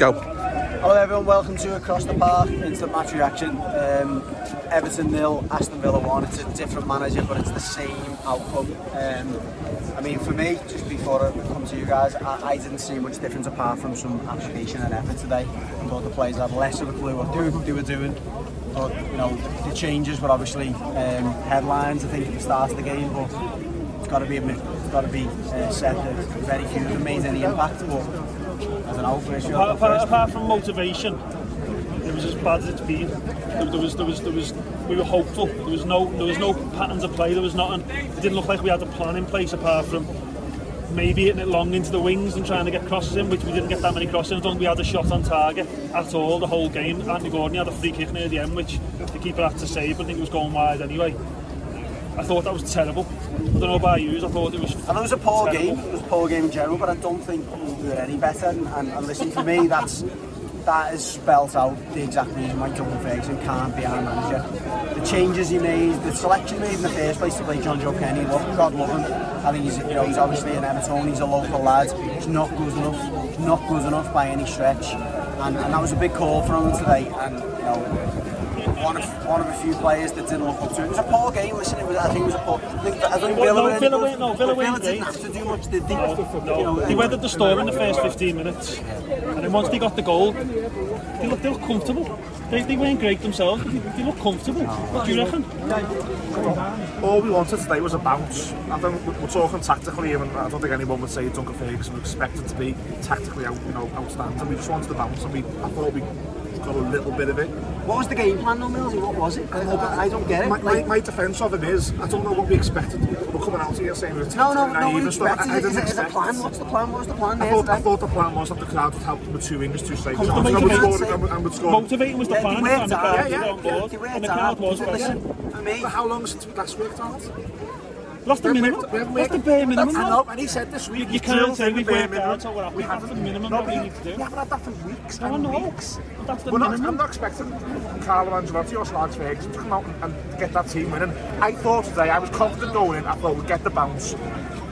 Go. Hello everyone, welcome to Across the Park, instant match reaction. Um, Everton nil, Aston Villa 1. It's a different manager, but it's the same outcome. Um, I mean, for me, just before I come to you guys, I, I didn't see much difference apart from some application and effort today. I thought the players had less of a clue what they were doing. But, you know, the changes were obviously um, headlines, I think, at the start of the game, but it's got to be, it's got to be uh, said that very few them made any impact. But I don't know, where's apart, apart, apart from motivation, it was as bad as it's been. There, there, was, there was, there was, we were hopeful. There was no, there was no patterns of play. There was nothing. It didn't look like we had a plan in place apart from maybe hitting it long into the wings and trying to get crosses in, which we didn't get that many crosses. I don't think we had a shot on target at all the whole game. Anthony Gordon had a free kick near the end, which the keeper had to save. but I think it was going wide anyway. I thought that was terrible. I don't know about you, I thought it was. I know it was a poor terrible. game. It was a poor game in general, but I don't think we were any better. And, and, listen, for me, that's that has spelt out the exact reason why John Ferguson can't be our manager. The changes he made, the selection he made in the first place to play Jonjoe Kenny, look, God love him. I think he's, you know, he's obviously an Everton, he's a local lad. He's not good enough. He's not good enough by any stretch. And, and that was a big call for him today. And you know, one of one of a few players that didn't look up to it. It was a poor game. Listen, it was. I think it was a poor. I think, I think well, Villa, no, Villa, went, no, Villa, Villa didn't have to do much. Did they? No, no. You know, they weathered the storm in the first 15 minutes, and then once they got the goal, they looked, they looked comfortable. They, they weren't great themselves, but they, they looked comfortable. What do you reckon? All we wanted today was a bounce. I think we're talking tactically, and I don't think anyone would say Duncan Ferguson was expected to be tactically out, you know, outstanding. We just wanted the bounce, and we I thought we got a little bit of it. What was the game plan, though, Millsy? What was it? I, I, I don't get it. My, my, my defence of it is, I don't know what we expected. We're coming out here saying we're no, no, no, naive expected stuff. I, I didn't is, expect. plan? What's the plan? What was the plan? I thought, I thought the plan was that the crowd would help with two wingers, two strikers. Motivating was the yeah, fans worked yeah, yeah. Yeah, and the crowd was Listen, for me. how long since we last worked hard? Lost the minimum. Lost the bare minimum. I know, and he said this week. You, you can't say we've worked out so we're that's the minimum that we need to do. We haven't had that for weeks no, and no. weeks. That's the we're minimum. Not, I'm not expecting Carlo Ancelotti or Slags Ferguson to come out and, and get that team winning. I thought today, I was confident going in, I thought we'd get the bounce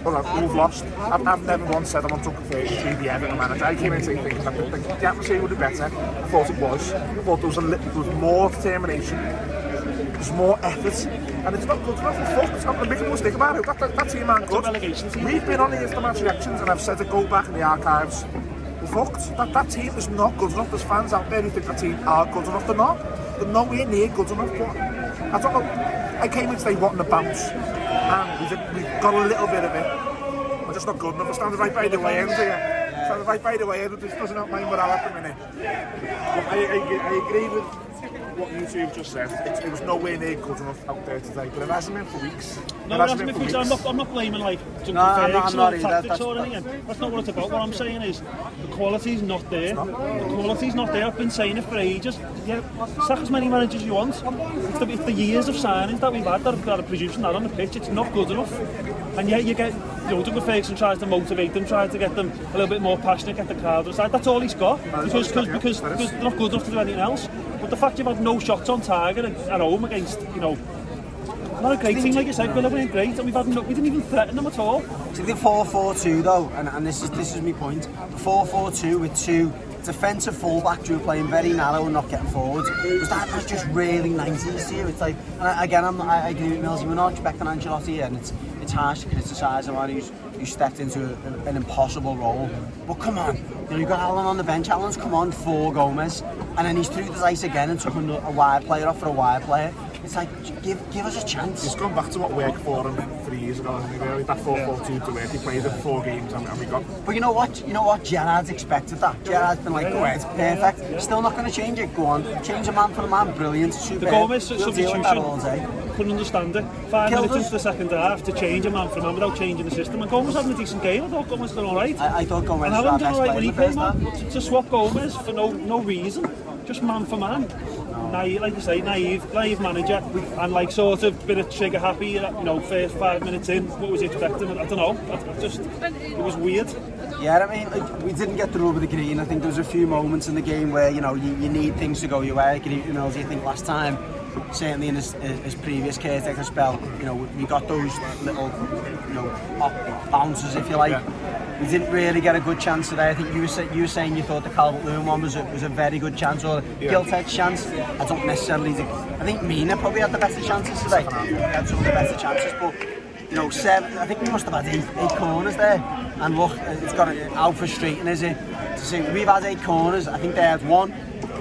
well, I've, we've lost. I've, I've never once said I want to be the Everton manager. I came in thinking I think the atmosphere would be better. I thought it was. I thought there was, a little, there was more determination. There's more effort. And it's not good enough. Fuck, it's not going to mistake about it. That, that, that team aren't good. We've been on the for match reactions and I've said to go back in the archives. We're fucked. That, that team is not good enough. There's fans out there who think that team are good enough. They're not. They're nowhere near good enough. But I don't know. I came in today wanting a bounce. And we've, we got a little bit of it. We're just not good enough. We're standing right by the way end here. Standing right by the way end. This doesn't help my morale at the minute. I, I, I agree with what you two have just said, it, it was nowhere near good enough out there today, but it hasn't been for weeks. No, it, it hasn't been for weeks. I'm not, I'm not blaming like Duncan no, Ferguson no, or tactics that's, or anything. That's, that's not what it's about. What I'm saying is the quality's not there. Not. The quality's not there. I've been saying it for ages. Yeah, sack as many managers you want. It's the, it's the years of signings that we've had that have, that are producing that on the pitch. It's not good enough. And yet you get you know, Duncan Ferguson tries to motivate them, tries to get them a little bit more passionate, get the crowd aside. That's all he's got because, because, because, because they're not good enough to do anything else. But the fact you've had no shots on target at home against, you know, not a great team, like you said, Villa weren't great, and we've had no, we didn't even threaten them at all. So the 4-4-2 though, and, and this is this is my point. 4-4-2 with two defensive fullbacks who are playing very narrow and not getting forward. Was that was just really nice to see. It's like, and again, I'm, I, I agree with Millsy. We're not expecting Ancelotti here, and it's harsh to criticise a man who's who stepped into a, an impossible role. But come on, you know, you've got Allan on the bench. Allan's come on for Gomes, and then he's threw the dice again and took a, a wide player off for a wide player. It's like, give, give us a chance. He's gone back to what worked for him three years ago. He really that 4-4-2 to work. He plays it four games and, and we got... But you know what? You know what? Gerrard's expected that. Gerrard's been like, go ahead, it's perfect. Still not going to change it. Go on. Change a man for a man. Brilliant. Super. The Gomez substitution. Couldn't understand it. Five Killed minutes us. into the second half to change a man for a man without changing the system. And Gomez having a decent game. I thought Gomez done all right. I, I thought Gomez and was our best player. Right when he came on. To, to swap Gomez for no, no reason. Just man for man. Naive, like you say, naive, naive manager, and like sort of bit of trigger happy. You know, first five minutes in, what was he expecting? I don't know. I just it was weird. Yeah, I mean, like, we didn't get the rub of the green. I think there was a few moments in the game where you know you, you need things to go your way. With Mills. I think last time certainly in his, his previous caretaker spell, you know, we got those little, you know, bounces, if you like. Yeah. We didn't really get a good chance today. I think you were, you were saying you thought the Calvert Lewin one was a, was a very good chance or yeah. Gilt-Edge chance. I don't necessarily think. I think Mina probably had the better chances today. He had some of the better chances, but you know, seven. I think we must have had eight, eight corners there. And look, it's got how frustrating is it to see we've had eight corners. I think they had one.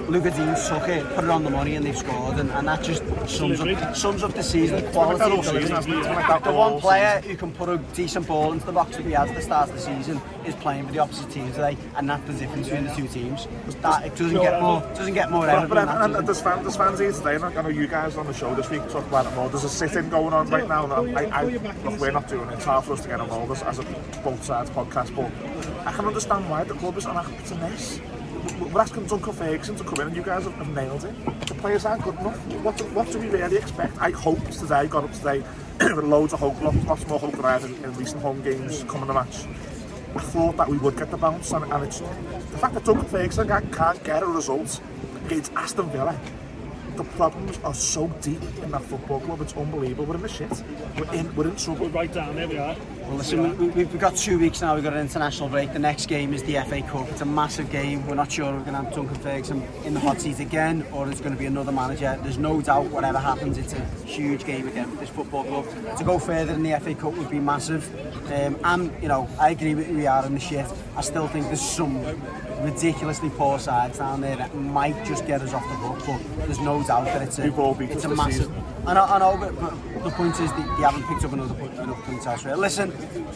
Lucas Digne took it, put it on the money, and they've scored, and, and that just sums up sums up the season quality. of the one player who can put a decent ball into the box that we had at the start of the season is playing for the opposite team today, and that's the difference between the two teams. That it doesn't get more doesn't get more. But, but, and, and there's, fans, there's fans here today, and I know you guys on the show this week talk about it more. There's a sit-in going on right now. I, I, look, we're not doing it. It's hard for us to get involved as, a both sides podcast, but I can understand why the club is on a mess we're asking Duncan Ferguson to come in and you guys have, have nailed it. The players aren't good enough. What do, what do we really expect? I hoped today, got up today, with loads of hope, lots, lots more hope than I had in, in recent home games coming the match. I thought that we would get the bounce and, and it's the fact that Duncan Ferguson can't, can't get a result against Aston Villa the problems are so deep in that football club. It's unbelievable. We're in the shit. We're in. We're in trouble. We're right down there. We are. Well, listen, we, we, we've got two weeks now. We've got an international break. The next game is the FA Cup. It's a massive game. We're not sure we're going to have Duncan Ferguson in the hot seat again, or it's going to be another manager. There's no doubt. Whatever happens, it's a huge game again for this football club. To go further in the FA Cup would be massive. Um, and you know, I agree with you. We are in the shit. I still think there's some ridiculously poor sides down there that might just get us off the hook, but there's no doubt that it's a, it's a massive. I know, I know but, but the point is they haven't picked up another enough points elsewhere. Listen,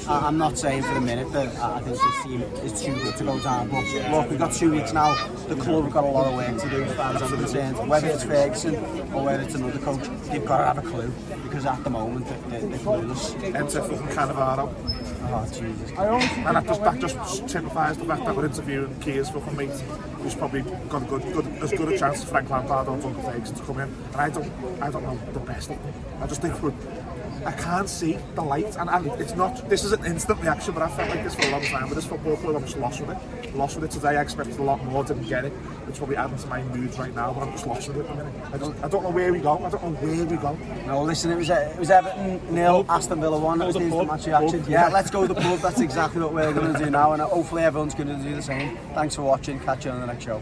I'm not saying for a minute that I think this team is too good to go down, but look, we've got two weeks now. The club have got a lot of work to do, fans are concerned. Whether it's Ferguson or whether it's another coach, they've got to have a clue because at the moment they're, they're clueless. Enter fucking Cannavaro. Oh, Jesus. And that just, that just typifies the fact that we're interviewing Keir's fucking mate, who's probably got a good, good, as good a chance as Frank Lampard or Duncan Ferguson to come in. And I don't, I don't know the best. I just think we're, I can't see the light, and, and it's not. This is an instant reaction, but I felt like this for a long time with this football club. I'm just lost with it. Lost with it today. I expected a lot more. Didn't get it. It's probably adding to my moods right now, but I'm just lost with it. I don't, I don't know where we go. I don't know where we go. No, listen. It was uh, it was Everton nil, Aston Villa one. That was the match reaction. Yeah, let's go to the pub. That's exactly what we're going to do now, and hopefully everyone's going to do the same. Thanks for watching. Catch you on the next show.